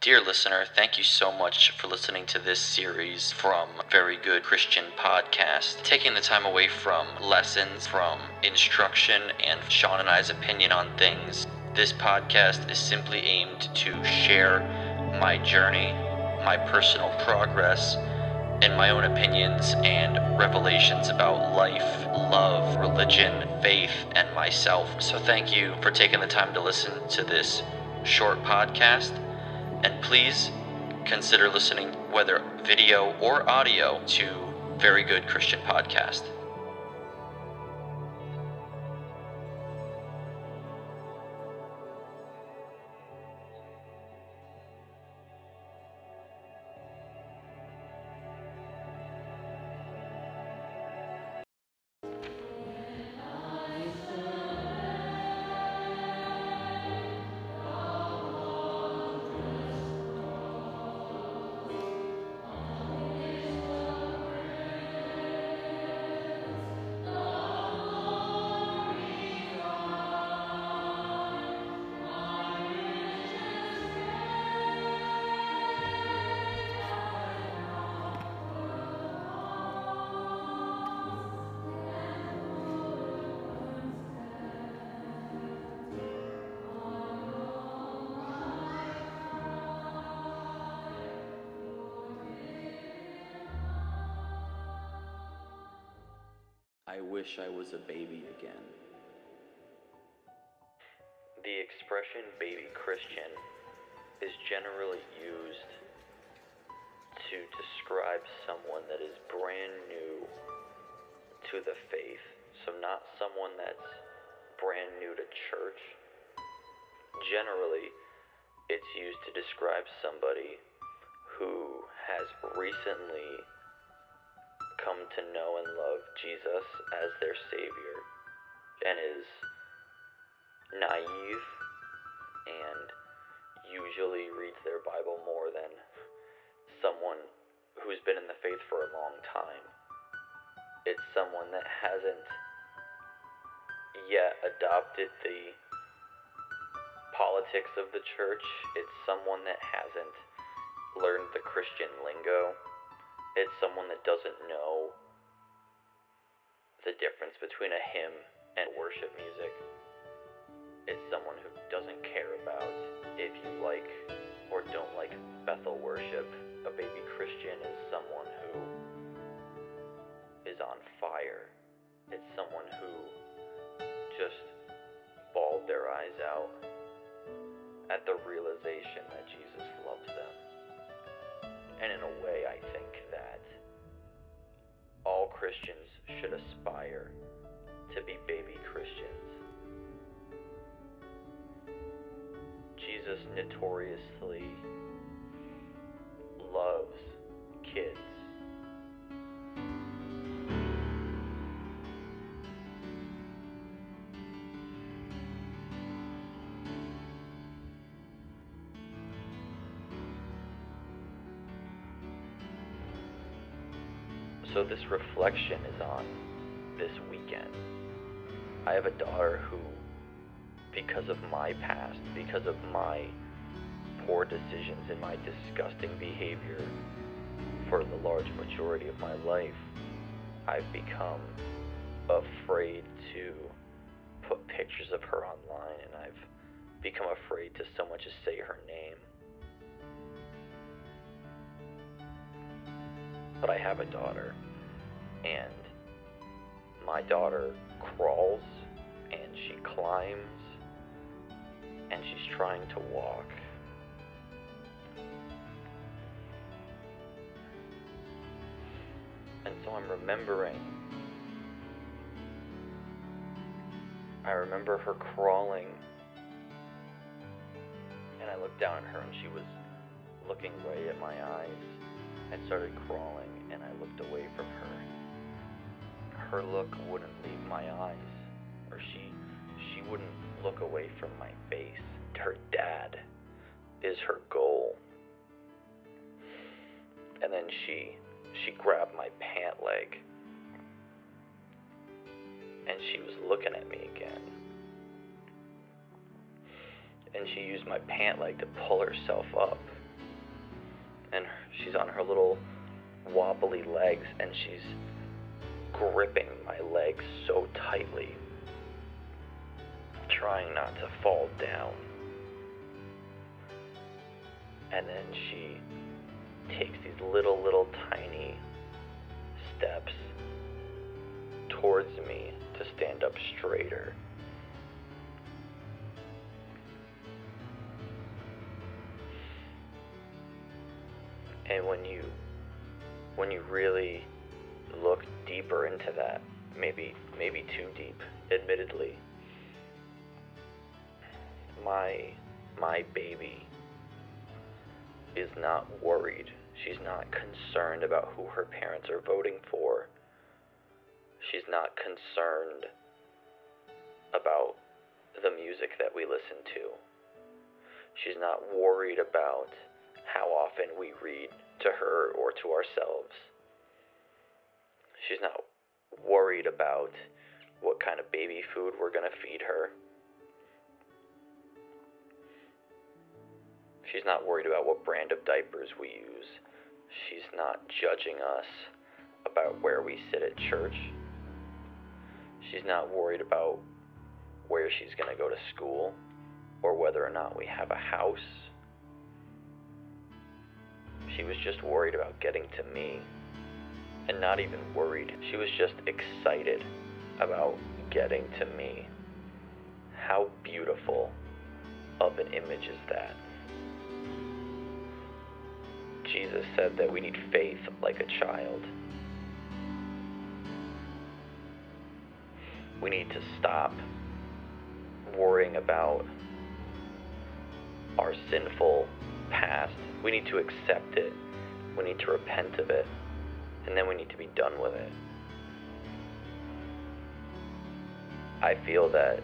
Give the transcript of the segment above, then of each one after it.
Dear listener, thank you so much for listening to this series from Very Good Christian Podcast. Taking the time away from lessons, from instruction, and Sean and I's opinion on things. This podcast is simply aimed to share my journey, my personal progress, and my own opinions and revelations about life, love, religion, faith, and myself. So thank you for taking the time to listen to this short podcast. And please consider listening, whether video or audio, to Very Good Christian Podcast. I wish I was a baby again. The expression baby Christian is generally used to describe someone that is brand new to the faith. So, not someone that's brand new to church. Generally, it's used to describe somebody who has recently come to know and love Jesus as their Savior and is naive and usually reads their Bible more than someone who's been in the faith for a long time. It's someone that hasn't yet adopted the politics of the church. It's someone that hasn't learned the Christian lingo it's someone that doesn't know the difference between a hymn and worship music. It's someone who doesn't care about if you like or don't like Bethel worship. A baby Christian is someone who is on fire. It's someone who just bawled their eyes out at the realization that Jesus loves them. And in a way, I think Christians should aspire to be baby Christians. Jesus notoriously So this reflection is on this weekend. I have a daughter who, because of my past, because of my poor decisions and my disgusting behavior for the large majority of my life, I've become afraid to put pictures of her online and I've become afraid to so much as say her name. But I have a daughter. And my daughter crawls and she climbs and she's trying to walk. And so I'm remembering. I remember her crawling. And I looked down at her and she was looking right at my eyes. I started crawling and I looked away from her. Her look wouldn't leave my eyes, or she she wouldn't look away from my face. Her dad is her goal. And then she she grabbed my pant leg and she was looking at me again. And she used my pant leg to pull herself up and she's on her little wobbly legs, and she's gripping my legs so tightly, trying not to fall down. And then she takes these little, little tiny steps towards me to stand up straighter. And when you when you really look deeper into that, maybe maybe too deep, admittedly, my my baby is not worried. She's not concerned about who her parents are voting for. She's not concerned about the music that we listen to. She's not worried about how often we read to her or to ourselves. She's not worried about what kind of baby food we're going to feed her. She's not worried about what brand of diapers we use. She's not judging us about where we sit at church. She's not worried about where she's going to go to school or whether or not we have a house. She was just worried about getting to me. And not even worried, she was just excited about getting to me. How beautiful of an image is that? Jesus said that we need faith like a child. We need to stop worrying about our sinful past. We need to accept it. We need to repent of it. And then we need to be done with it. I feel that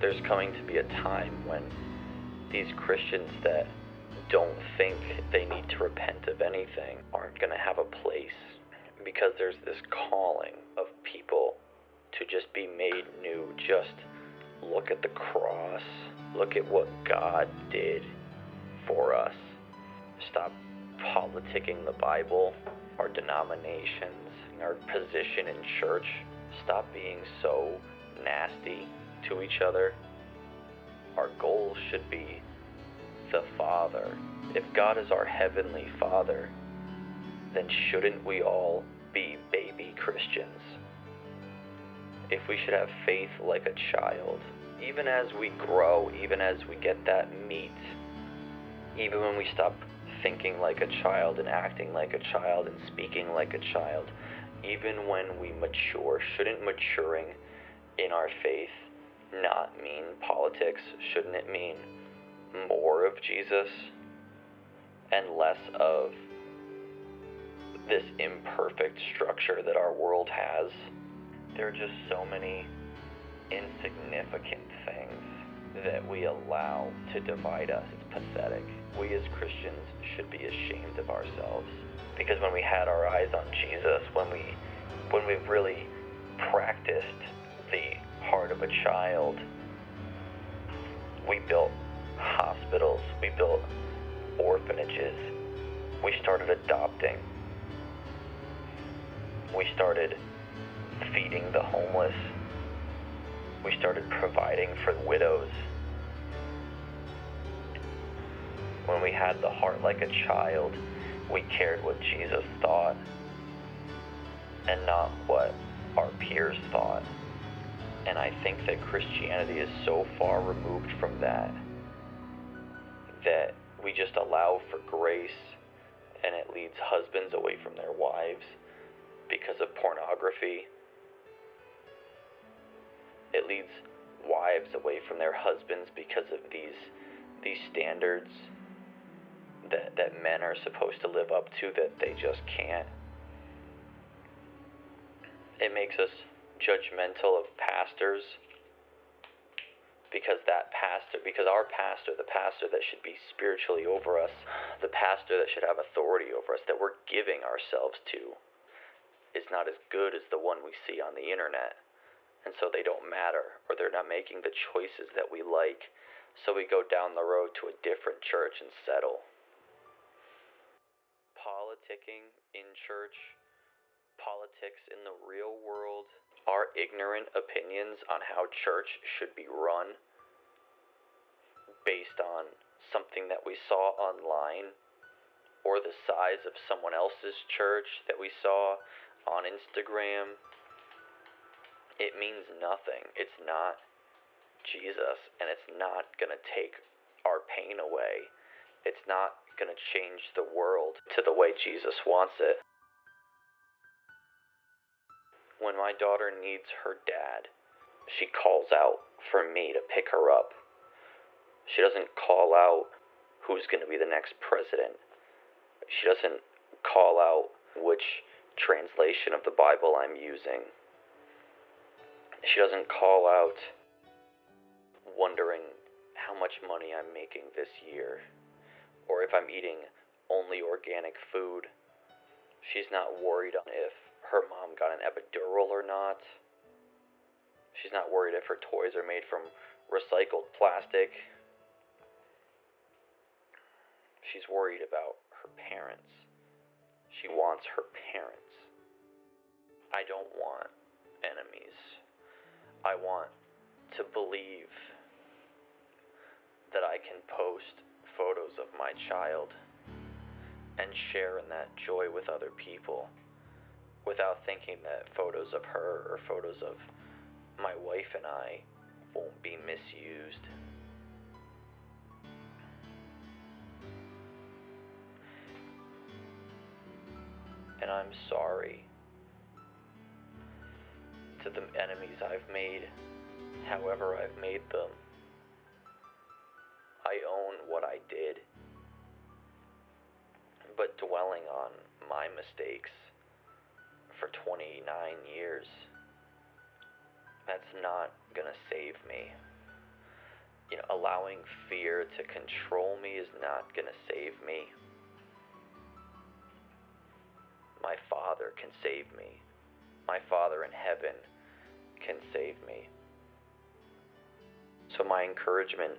there's coming to be a time when these Christians that don't think they need to repent of anything aren't going to have a place because there's this calling of people to just be made new. Just look at the cross, look at what God did for us. Stop politicking the Bible, our denominations, our position in church. Stop being so nasty to each other. Our goal should be the Father. If God is our Heavenly Father, then shouldn't we all be baby Christians? If we should have faith like a child, even as we grow, even as we get that meat, even when we stop thinking like a child and acting like a child and speaking like a child, even when we mature, shouldn't maturing in our faith not mean politics? Shouldn't it mean more of Jesus and less of this imperfect structure that our world has? There are just so many insignificant things that we allow to divide us. Pathetic. We as Christians should be ashamed of ourselves because when we had our eyes on Jesus, when we when we really practiced the heart of a child, we built hospitals, we built orphanages, we started adopting, we started feeding the homeless, we started providing for widows. When we had the heart like a child, we cared what Jesus thought and not what our peers thought. And I think that Christianity is so far removed from that that we just allow for grace and it leads husbands away from their wives because of pornography. It leads wives away from their husbands because of these these standards that, that men are supposed to live up to that they just can't. It makes us judgmental of pastors because that pastor, because our pastor, the pastor that should be spiritually over us, the pastor that should have authority over us, that we're giving ourselves to, is not as good as the one we see on the internet. And so they don't matter, or they're not making the choices that we like. So we go down the road to a different church and settle. Politicking in church, politics in the real world, our ignorant opinions on how church should be run based on something that we saw online or the size of someone else's church that we saw on Instagram, it means nothing. It's not Jesus, and it's not going to take our pain away. It's not going to change the world to the way Jesus wants it. When my daughter needs her dad, she calls out for me to pick her up. She doesn't call out who's going to be the next president. She doesn't call out which translation of the Bible I'm using. She doesn't call out wondering how much money I'm making this year or if I'm eating only organic food. She's not worried on if her mom got an epidural or not. She's not worried if her toys are made from recycled plastic. She's worried about her parents. She wants her parents. I don't want enemies. I want to believe that I can post photos of my child and share in that joy with other people without thinking that photos of her or photos of my wife and I won't be misused. And I'm sorry to the enemies I've made, however I've made them. My mistakes for 29 years. That's not to save me. You know, allowing fear to control me is not to save me. My Father can save me. My Father in heaven can save me. So, my encouragement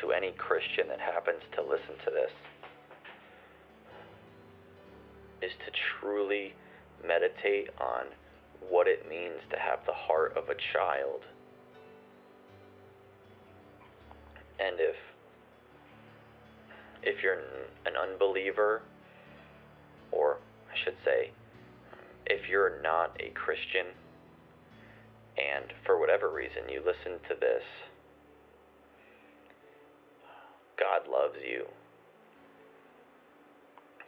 to any Christian that happens to listen to this is to truly meditate on what it means to have the heart of a child. And if if you're an unbeliever or I should say if you're not a Christian and for whatever reason you listen to this God loves you.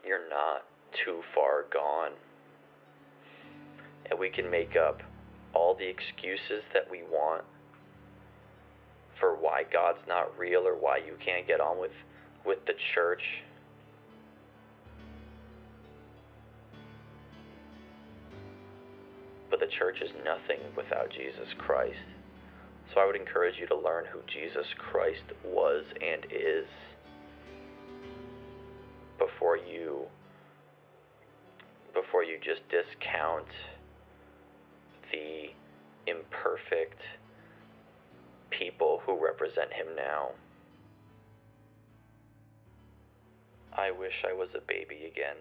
You're not too far gone and we can make up all the excuses that we want for why God's not real or why you can't get on with with the church. But the church is nothing without Jesus Christ. So I would encourage you to learn who Jesus Christ was and is before you before you just discount the imperfect people who represent him now. I wish I was a baby again.